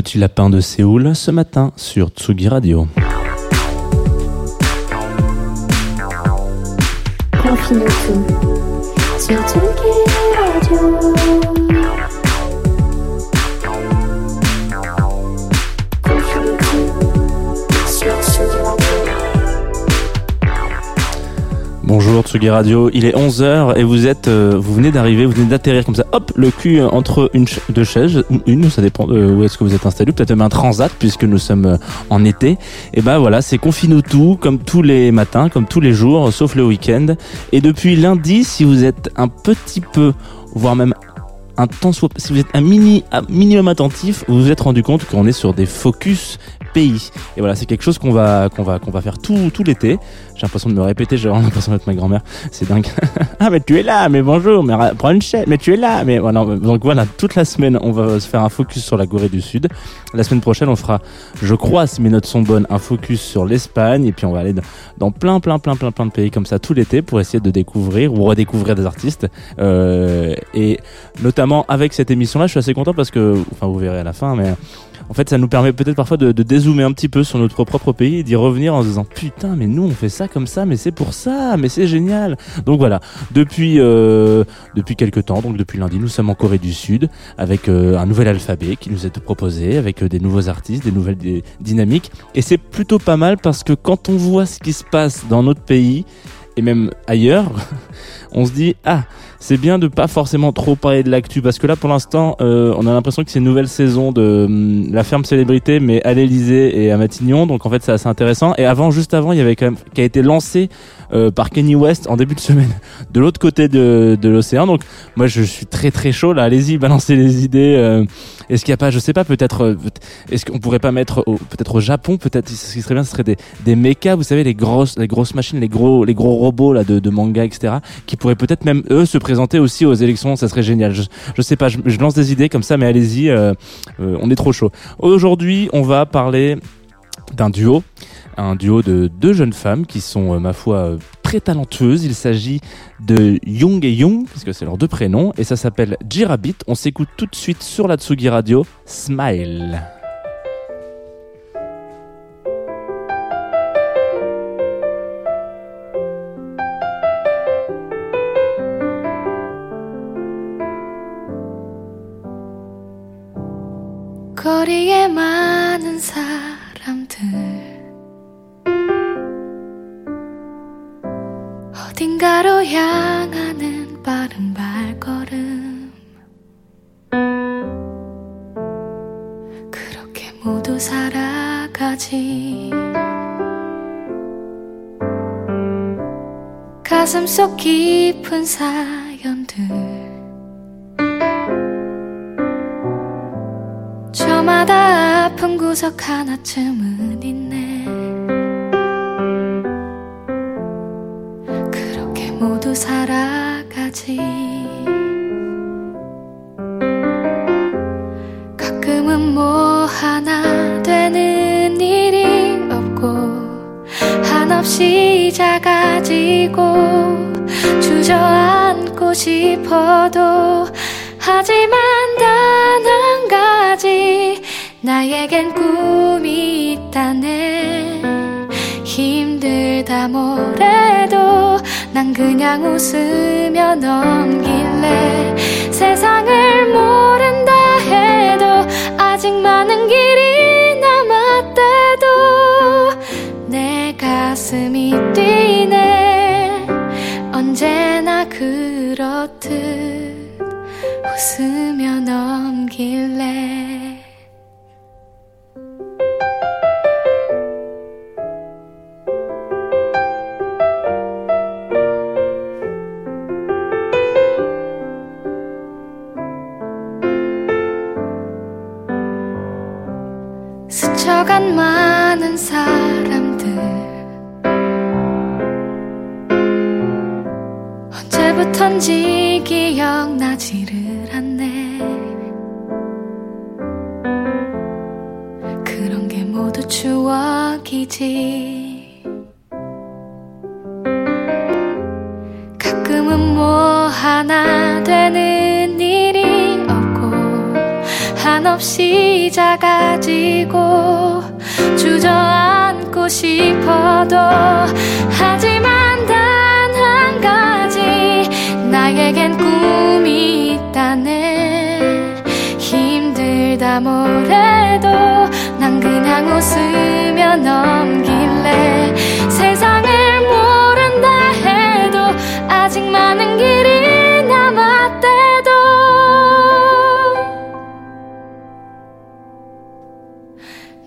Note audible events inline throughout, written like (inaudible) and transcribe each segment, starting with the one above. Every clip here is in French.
Petit lapin de Séoul ce matin sur Tsugi Radio. Bonjour Tsugi Radio, il est 11h et vous êtes euh, vous venez d'arriver, vous venez d'atterrir comme ça, hop, le cul entre une deux chaises, une, ça dépend de où est-ce que vous êtes installé, peut-être même un transat puisque nous sommes euh, en été. Et ben voilà, c'est confine tout comme tous les matins, comme tous les jours, sauf le week-end. Et depuis lundi, si vous êtes un petit peu, voire même un temps soit, si vous êtes un mini, un minimum attentif, vous vous êtes rendu compte qu'on est sur des focus pays. Et voilà, c'est quelque chose qu'on va, qu'on va, qu'on va faire tout, tout l'été. J'ai l'impression de me répéter, j'ai vraiment l'impression d'être ma grand-mère. C'est dingue. (laughs) ah, mais tu es là, mais bonjour, mais prends une chaise, mais tu es là, mais voilà. Donc voilà, toute la semaine, on va se faire un focus sur la Corée du Sud. La semaine prochaine, on fera, je crois, si mes notes sont bonnes, un focus sur l'Espagne. Et puis on va aller dans plein, plein, plein, plein, plein de pays comme ça tout l'été pour essayer de découvrir ou redécouvrir des artistes. Euh, et notamment avec cette émission-là, je suis assez content parce que, enfin, vous verrez à la fin, mais en fait, ça nous permet peut-être parfois de, dézoomer un petit peu sur notre propre pays et d'y revenir en se disant putain, mais nous on fait ça comme ça, mais c'est pour ça, mais c'est génial. Donc voilà, depuis euh, depuis quelques temps, donc depuis lundi, nous sommes en Corée du Sud avec euh, un nouvel alphabet qui nous est proposé, avec euh, des nouveaux artistes, des nouvelles dynamiques, et c'est plutôt pas mal parce que quand on voit ce qui se passe dans notre pays et même ailleurs, (laughs) on se dit ah c'est bien de pas forcément trop parler de l'actu parce que là pour l'instant euh, on a l'impression que c'est une nouvelle saison de hum, la ferme célébrité mais à l'Elysée et à Matignon. Donc en fait c'est assez intéressant. Et avant juste avant il y avait quand même qui a été lancé euh, par Kenny West en début de semaine (laughs) de l'autre côté de, de l'océan. Donc moi je suis très très chaud. Là allez-y balancez les idées euh, est-ce qu'il y a pas je sais pas peut-être euh, est-ce qu'on pourrait pas mettre peut-être au Japon peut-être ce qui serait bien ce serait des des mechas vous savez les grosses les grosses machines les gros les gros robots là de, de manga etc qui pourraient peut-être même eux se présenter aussi aux élections ça serait génial. Je, je sais pas je, je lance des idées comme ça mais allez-y euh, euh, on est trop chaud. Aujourd'hui on va parler d'un duo un duo de deux jeunes femmes qui sont, euh, ma foi, euh, très talentueuses. Il s'agit de Young et Young, puisque c'est leurs deux prénoms, et ça s'appelle Jirabit. On s'écoute tout de suite sur la Tsugi Radio. Smile. 가슴 속 깊은 사연들. 저마다 아픈 구석 하나쯤은 있네. 그렇게 모두 살아가지 주저앉고 싶어도 하지만 단 한 가지 나에겐 꿈이 있다네. 힘들다 뭐래도 난 그냥 웃으며 넘길래 세상을 모른다 해도 아직 많은 길이 남았대도 내 가슴이 듯 웃으며 넘 추억이지. 가끔은 뭐 하나 되는 일이 없고 한없이 작아지고 주저앉고 싶어도 하지만 단 한 가지 나에겐 꿈이 있다네. 힘들다 뭐래도 난 그냥 웃으며 넘길래 세상을 모른다 해도 아직 많은 길이 남았대도.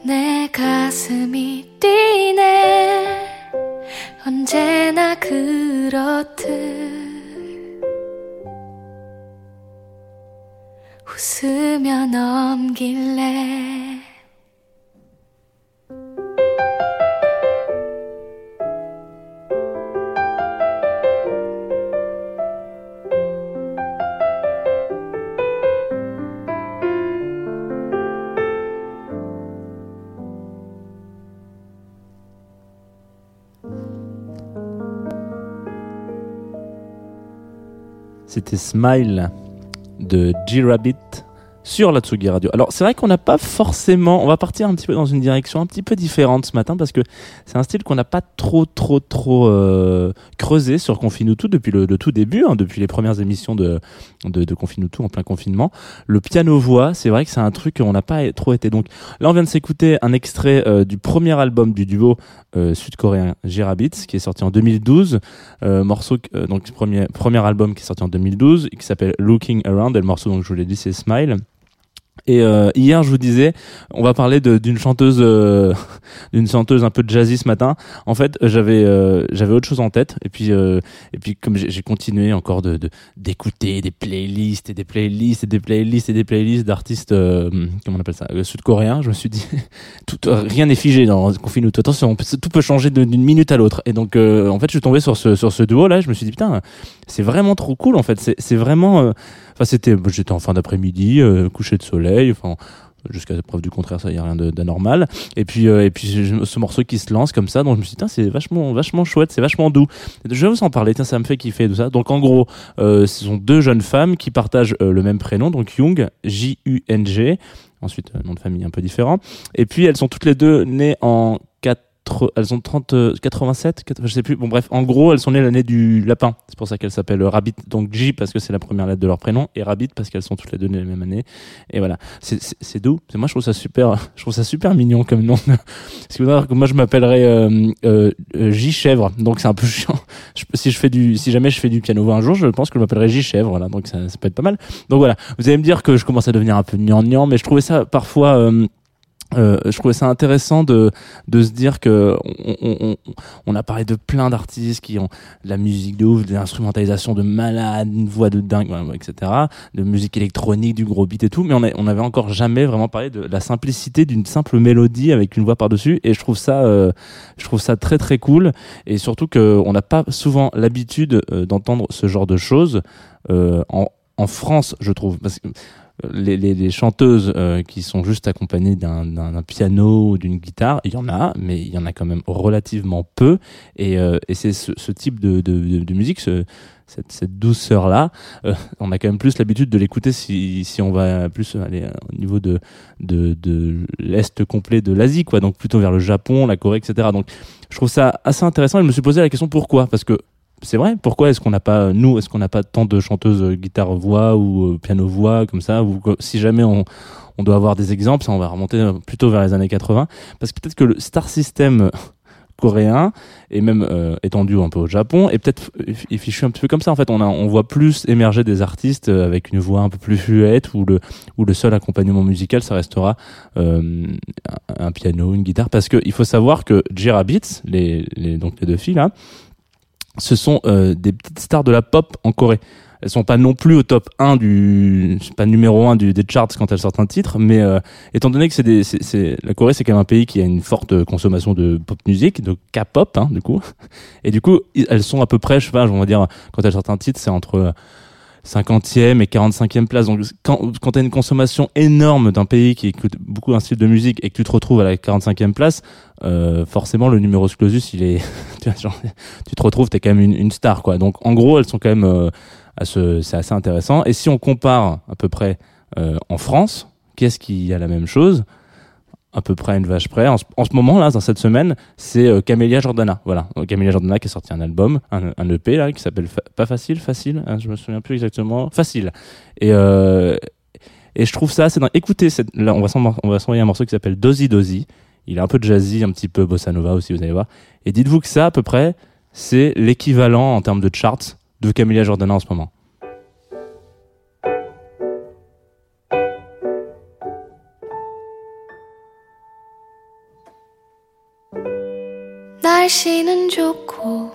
내 가슴이 뛰네. 언제나 그렇듯 웃으며 넘길래 C'était Smile de G-Rabbit sur la Tsugi Radio. Alors c'est vrai qu'on n'a pas forcément, on va partir un petit peu dans une direction un petit peu différente ce matin parce que c'est un style qu'on n'a pas trop trop trop euh, creusé sur Confinutu depuis le, tout début, hein, depuis les premières émissions de, de, en plein confinement. Le piano voix, c'est vrai que c'est un truc qu'on n'a pas trop été. Donc là on vient de s'écouter un extrait euh, du premier album du duo euh, sud-coréen J-Rabbit qui est sorti en 2012, euh, morceau donc premier premier album qui est sorti en 2012 et qui s'appelle Looking Around et le morceau donc je vous l'ai dit c'est Smile. Et euh, hier, je vous disais, on va parler d'une chanteuse, euh, (laughs) d'une chanteuse un peu jazzy ce matin. En fait, j'avais euh, j'avais autre chose en tête. Et puis euh, et puis comme j'ai continué encore de d'écouter des playlists et des playlists et des playlists et des playlists d'artistes, euh, comment on appelle ça, euh, sud-coréens. Je me suis dit, (laughs) tout rien n'est figé dans Confine Attention, on peut- tout peut changer d'une minute à l'autre. Et donc en fait, je suis tombé sur ce sur ce duo là. Je me suis dit putain, c'est vraiment trop cool. En fait, c'est c'est vraiment Enfin, c'était, j'étais en fin d'après-midi, euh, coucher de soleil, enfin, jusqu'à preuve du contraire, ça y a rien d'anormal. Et puis, euh, et puis, ce morceau qui se lance comme ça, donc je me suis dit, c'est vachement, vachement chouette, c'est vachement doux. Je vais vous en parler, tiens, ça me fait kiffer tout ça. Donc, en gros, euh, ce sont deux jeunes femmes qui partagent euh, le même prénom, donc J-U-N-G. Ensuite, euh, nom de famille un peu différent. Et puis, elles sont toutes les deux nées en 4 elles ont 30, euh, 87, 80, je sais plus. Bon bref, en gros, elles sont nées l'année du lapin. C'est pour ça qu'elles s'appellent Rabbit. Donc J parce que c'est la première lettre de leur prénom et Rabbit parce qu'elles sont toutes les deux nées la même année. Et voilà, c'est- doux. Moi je trouve ça super, (laughs) je trouve ça super mignon comme nom. (laughs) Parce que moi, je m'appellerais euh, euh, euh, J chèvre. Donc c'est un peu (laughs) chiant. Si je fais du, si jamais je fais du piano un jour, je pense que je m'appellerais J chèvre. Voilà, donc ça, ça peut être pas mal. Donc voilà, vous allez me dire que je commence à devenir un peu gnangnan, mais je trouvais ça parfois. euh, euh, je trouvais ça intéressant de de se dire que on, on, on- a parlé de plein d'artistes qui ont de la musique de ouf, de l'instrumentalisation de malade, une voix de dingue, etc. De musique électronique, du gros beat et tout, mais on, a, on avait encore jamais vraiment parlé de la simplicité d'une simple mélodie avec une voix par dessus. Et je trouve ça, euh, je trouve ça très très cool. Et surtout que on n'a pas souvent l'habitude euh, d'entendre ce genre de choses euh, en en France, je trouve, parce que les, chanteuses euh, qui sont juste accompagnées d'un piano ou d'une guitare, il y en a, mais il y en a quand même relativement peu. Et, euh, c'est ce, type de, musique, ce, cette, cette douceur-là, euh, on a quand même plus l'habitude de l'écouter si, on va plus aller au niveau de, de, de l'Est complet de l'Asie, quoi. Donc plutôt vers le Japon, la Corée, etc. Donc je trouve ça assez intéressant et je me suis posé la question pourquoi? Parce que c'est vrai. Pourquoi est-ce qu'on n'a pas nous est-ce qu'on n'a pas tant de chanteuses euh, guitare voix ou euh, piano voix comme ça ou si jamais on on doit avoir des exemples, ça on va remonter euh, plutôt vers les années 80 parce que peut-être que le star system (laughs) coréen et même étendu un peu au Japon et peut-être fichu un petit peu comme ça en fait on a on voit plus émerger des artistes avec une voix un peu plus fluette où le le seul accompagnement musical ça restera un piano une guitare parce que il faut savoir que J Rabbit les, les donc les deux filles là ce sont euh, des petites stars de la pop en Corée. Elles sont pas non plus au top 1 du pas numéro 1 du, des charts quand elles sortent un titre mais euh, étant donné que c'est des c'est, c'est la Corée c'est quand même un pays qui a une forte consommation de pop musique de K-pop hein, du coup. Et du coup elles sont à peu près je sais pas on va dire quand elles sortent un titre c'est entre 50e et 45e place. Donc quand, quand tu as une consommation énorme d'un pays qui écoute beaucoup un style de musique et que tu te retrouves à la 45e place, euh, forcément le numéro clausus, il est (laughs) tu te retrouves, tu es quand même une, une, star quoi. Donc en gros, elles sont quand même euh, à ce c'est assez intéressant et si on compare à peu près euh, en France, qu'est-ce qui a la même chose? À peu près une vache près. En ce, en ce moment là, dans cette semaine, c'est euh, Camélia Jordana. Voilà, Camélia Jordana qui a sorti un album, un, un EP là, qui s'appelle pas facile, facile. Hein, je me souviens plus exactement. Facile. Et euh, et je trouve ça assez. Écoutez, cette, là, on va on va s'envoyer un morceau qui s'appelle Dozy Dozy. Il est un peu jazzy, un petit peu bossa nova aussi, vous allez voir. Et dites-vous que ça, à peu près, c'est l'équivalent en termes de charts de Camélia Jordana en ce moment. 날씨는 좋고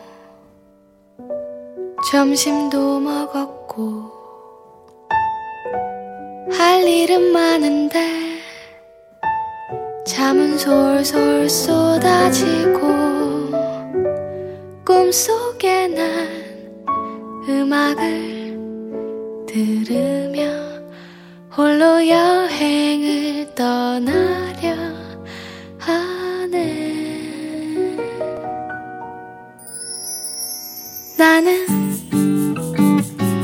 점심도 먹었고 할 일은 많은데 잠은 솔솔 쏟아지고 꿈속에 난 음악을 들으며 홀로 여행을 떠나 나는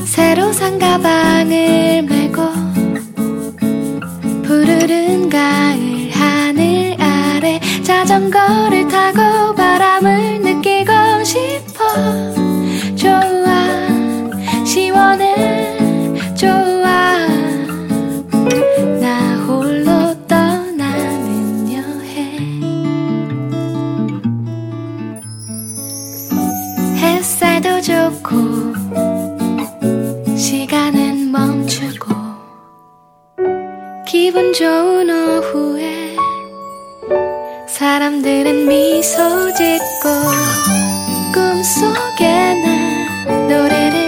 새로 산 가방을 메고 푸르른 가을 하늘 아래 자전거를 타고 바람을 느끼고 싶어 기분 좋은 오후에 사람들은 미소 짓고 꿈속에 난 노래를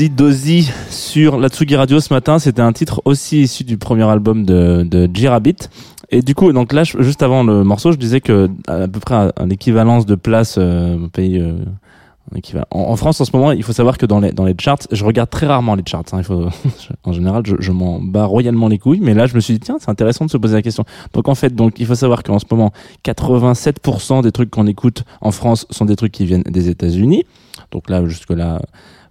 싶어 Dozy sur la Tsugi Radio ce matin. C'était un titre aussi issu du premier album de, de. Et du coup, donc là, juste avant le morceau, je disais que à peu près un, un équivalence de place euh, pays. euh. En, France, en ce moment, il faut savoir que dans les dans les charts, je regarde très rarement les charts. hein, (laughs) en général, je, m'en bats royalement les couilles. Mais là, je me suis dit tiens, c'est intéressant de se poser la question. Donc en fait, donc il faut savoir qu'en ce moment, 87% des trucs qu'on écoute en France sont des trucs qui viennent des États-Unis. Donc là, jusque là,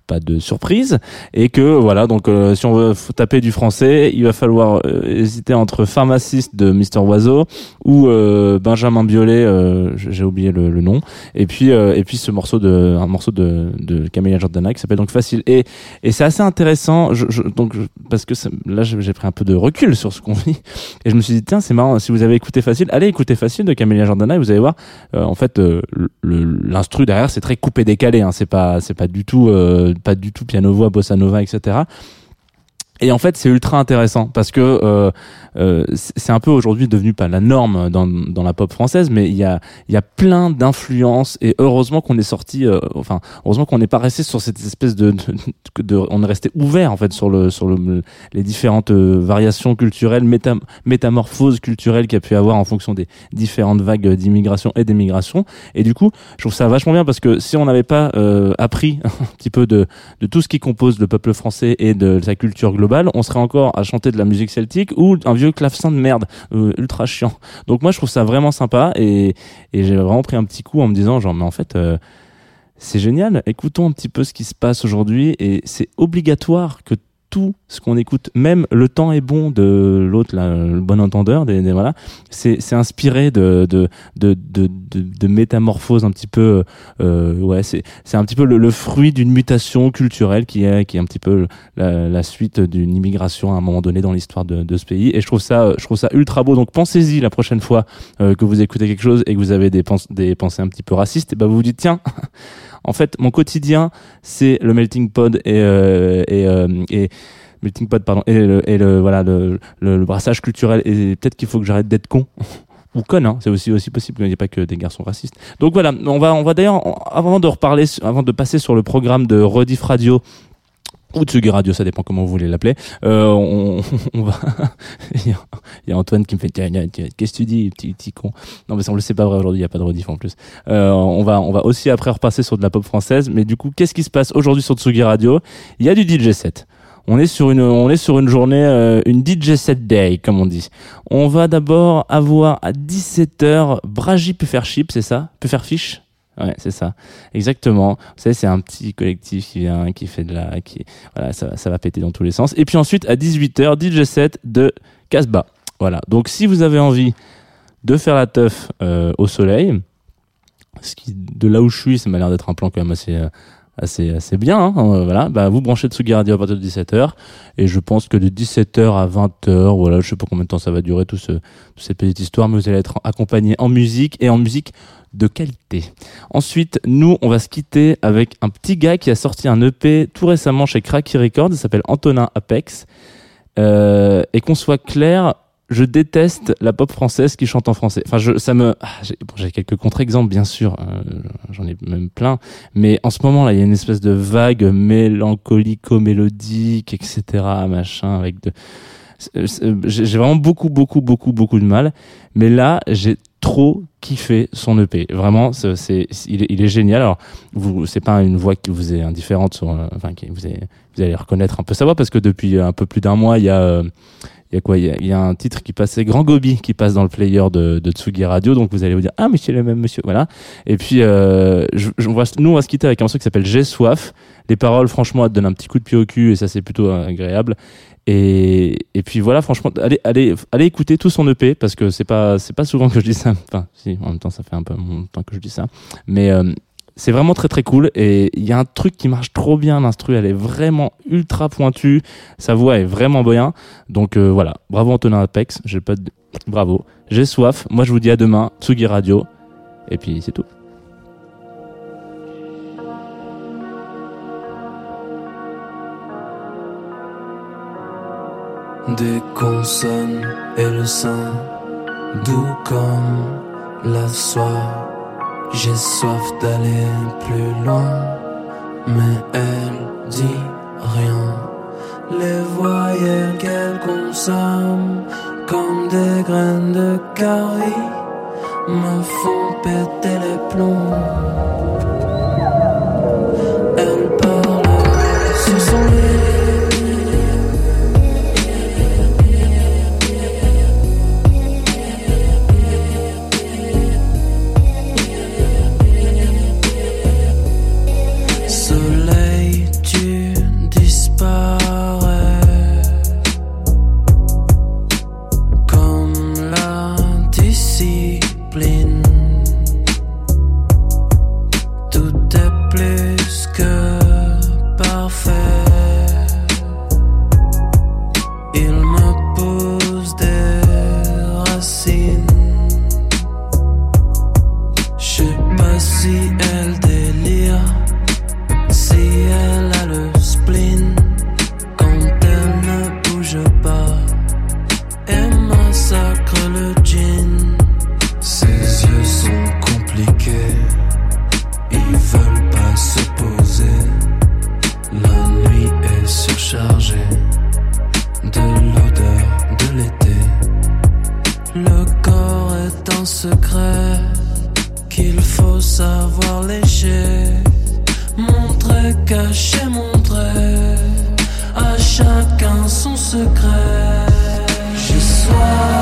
pas de surprise. Et que voilà donc euh, si on veut taper du français il va falloir euh, hésiter entre pharmaciste de Mister Oiseau ou euh, Benjamin Biolay euh, j'ai oublié le, le nom. Et puis euh, et puis ce morceau de un morceau de de Camélia Jordana qui s'appelle donc Facile. Et et c'est assez intéressant je, je- donc parce que là j'ai pris un peu de recul sur ce qu'on vit. Et je me suis dit tiens c'est marrant si vous avez écouté Facile allez écouter Facile de Camélia Jordana et vous allez voir euh, en fait l'instru derrière c'est très coupé décalé hein, c'est pas c'est pas du tout pas du tout piano voix bossa nova etc et en fait, c'est ultra intéressant parce que euh, euh, c'est un peu aujourd'hui devenu pas la norme dans, dans la pop française, mais il y a il y a plein d'influences et heureusement qu'on est sorti, euh, enfin heureusement qu'on n'est pas resté sur cette espèce de, de, de- on est resté ouvert en fait sur le sur le les différentes euh, variations culturelles, méta, métamorphoses culturelles qu'il y a pu avoir en fonction des différentes vagues d'immigration et d'émigration. Et du coup, je trouve ça vachement bien parce que si on n'avait pas euh, appris (laughs) un petit peu de de tout ce qui compose le peuple français et de sa culture globale, on serait encore à chanter de la musique celtique ou un vieux clavecin de merde euh, ultra chiant. Donc moi je trouve ça vraiment sympa et, j'ai vraiment pris un petit coup en me disant genre mais en fait euh, c'est génial, écoutons un petit peu ce qui se passe aujourd'hui et c'est obligatoire que tout ce qu'on écoute, même le temps est bon de l'autre, le bon entendeur, des, des- voilà, c'est inspiré de de de de, de, métamorphoses un petit peu, euh, ouais, c'est un petit peu le, le fruit d'une mutation culturelle qui est qui est un petit peu la, la suite d'une immigration à un moment donné dans l'histoire de, de ce pays. Et je trouve ça, je trouve ça ultra beau. Donc pensez-y la prochaine fois euh, que vous écoutez quelque chose et que vous avez des, des pensées un petit peu racistes, et ben vous vous dites tiens. En fait, mon quotidien, c'est le melting pot et euh, euh, melting pot pardon et le, voilà le, brassage culturel. Et peut-être qu'il faut que j'arrête d'être con (laughs) ou conne hein, c'est aussi aussi possible il n'y a pas que des garçons racistes. Donc voilà on va on va d'ailleurs avant de reparler avant de passer sur le programme de Rediff Radio ou Tsugi Radio, ça dépend comment vous voulez l'appeler. Euh, on, (laughs) on va. il y a- Antoine qui me fait qu'est-ce que tu dis, petit, petit con? Non, mais ça on le sait pas vrai aujourd'hui. Il y a pas de rediff en plus. Euh, on va, on va aussi après repasser sur de la pop française. Mais du coup, qu'est-ce qui se passe aujourd'hui sur Tsugi Radio? Il y a du DJ set. On est sur une, on est sur une journée, euh, une DJ set day, comme on dit. On va d'abord avoir à 17h Braji Puffership, c'est ça? Pufferfish Ouais, c'est ça. Exactement. Vous savez, c'est un petit collectif qui vient, qui fait de la, qui, voilà, ça, va- ça va péter dans tous les sens. Et puis ensuite, à 18h, DJ set de Casbah. Voilà. Donc, si vous avez envie de faire la teuf euh, au soleil, de là où je suis, ça m'a l'air d'être un plan quand même assez, euh, assez, assez bien. hein, euh, voilà. Bah, vous branchez Tsugi Radio à partir de 17h. Et je pense que de 17h à 20h, voilà, je sais pas combien de temps ça va durer tout ce, toute cette petite histoire, mais vous allez être accompagné en musique et en musique de qualité. Ensuite, nous, on va se quitter avec un petit gars qui a sorti un EP tout récemment chez Cracky Records, il s'appelle Antonin Apex. Euh, et qu'on soit clair, je déteste la pop française qui chante en français. Enfin, je, ça me, ah, j'ai bon, quelques contre-exemples, bien sûr, euh, j'en ai même plein, mais en ce moment là, il y a une espèce de vague mélancolico-mélodique, etc., machin, avec de, c'est- c'est- j'ai vraiment beaucoup, beaucoup, beaucoup, beaucoup de mal. Mais là, j'ai trop kiffé son EP. Vraiment, c'est, il, est, il est génial. Alors, vous, c'est pas une voix qui vous est indifférente sur, euh, enfin, qui vous est, vous allez reconnaître un peu sa voix parce que depuis un peu plus d'un mois, il y a, euh, il y a quoi? Il y a, il y a un titre qui passait Grand Gobi qui passe dans le player de, de Tsugi Radio. Donc vous allez vous dire ah mais c'est le même monsieur. Voilà. Et puis euh, je, je- nous on va se quitter avec un morceau qui s'appelle J'ai soif. Les paroles franchement elles te donnent un petit coup de pied au cul et ça c'est plutôt agréable. Et, et puis voilà franchement allez allez allez écouter tout son EP parce que c'est pas c'est pas souvent que je dis ça. Enfin si en même temps ça fait un peu longtemps que je dis ça. Mais euh, c'est vraiment très très cool. Et il y a un truc qui marche trop bien l'instru elle est vraiment ultra pointue. Sa voix est vraiment bien. Donc euh, voilà. Bravo Antonin Apex. J'ai pas de... (tsk) bravo. J'ai soif. Moi je vous dis à demain. Tsugi Radio. Et puis c'est tout. Des consonnes et le sein, doux comme la soie. J'ai soif d'aller plus loin, mais elle dit rien. Les voyelles qu'elle consomme, comme des graines de carie, me font péter les plombs. ils veulent pas se poser. La nuit est surchargée de l'odeur de l'été. Le corps est un secret qu'il faut savoir lécher. Montrer, cacher, montrer. À chacun son secret. J'ai soif.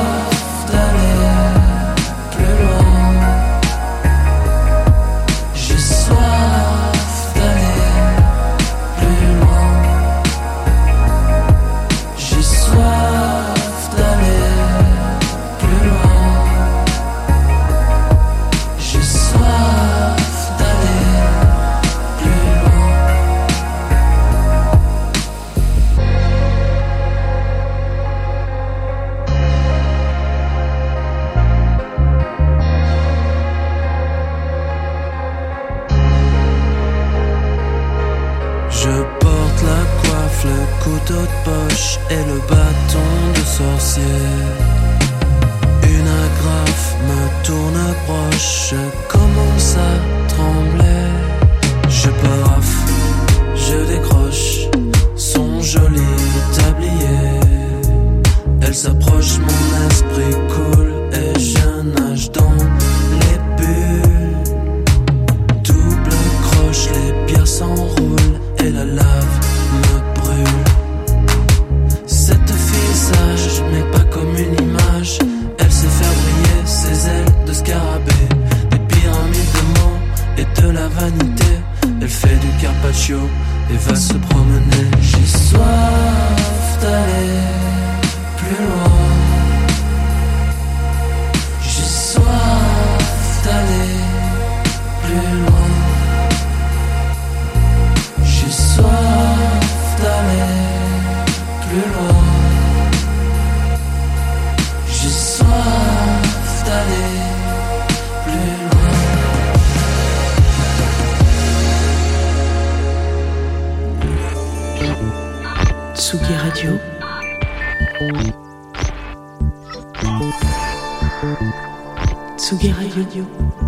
Radio. Tsugi Radio.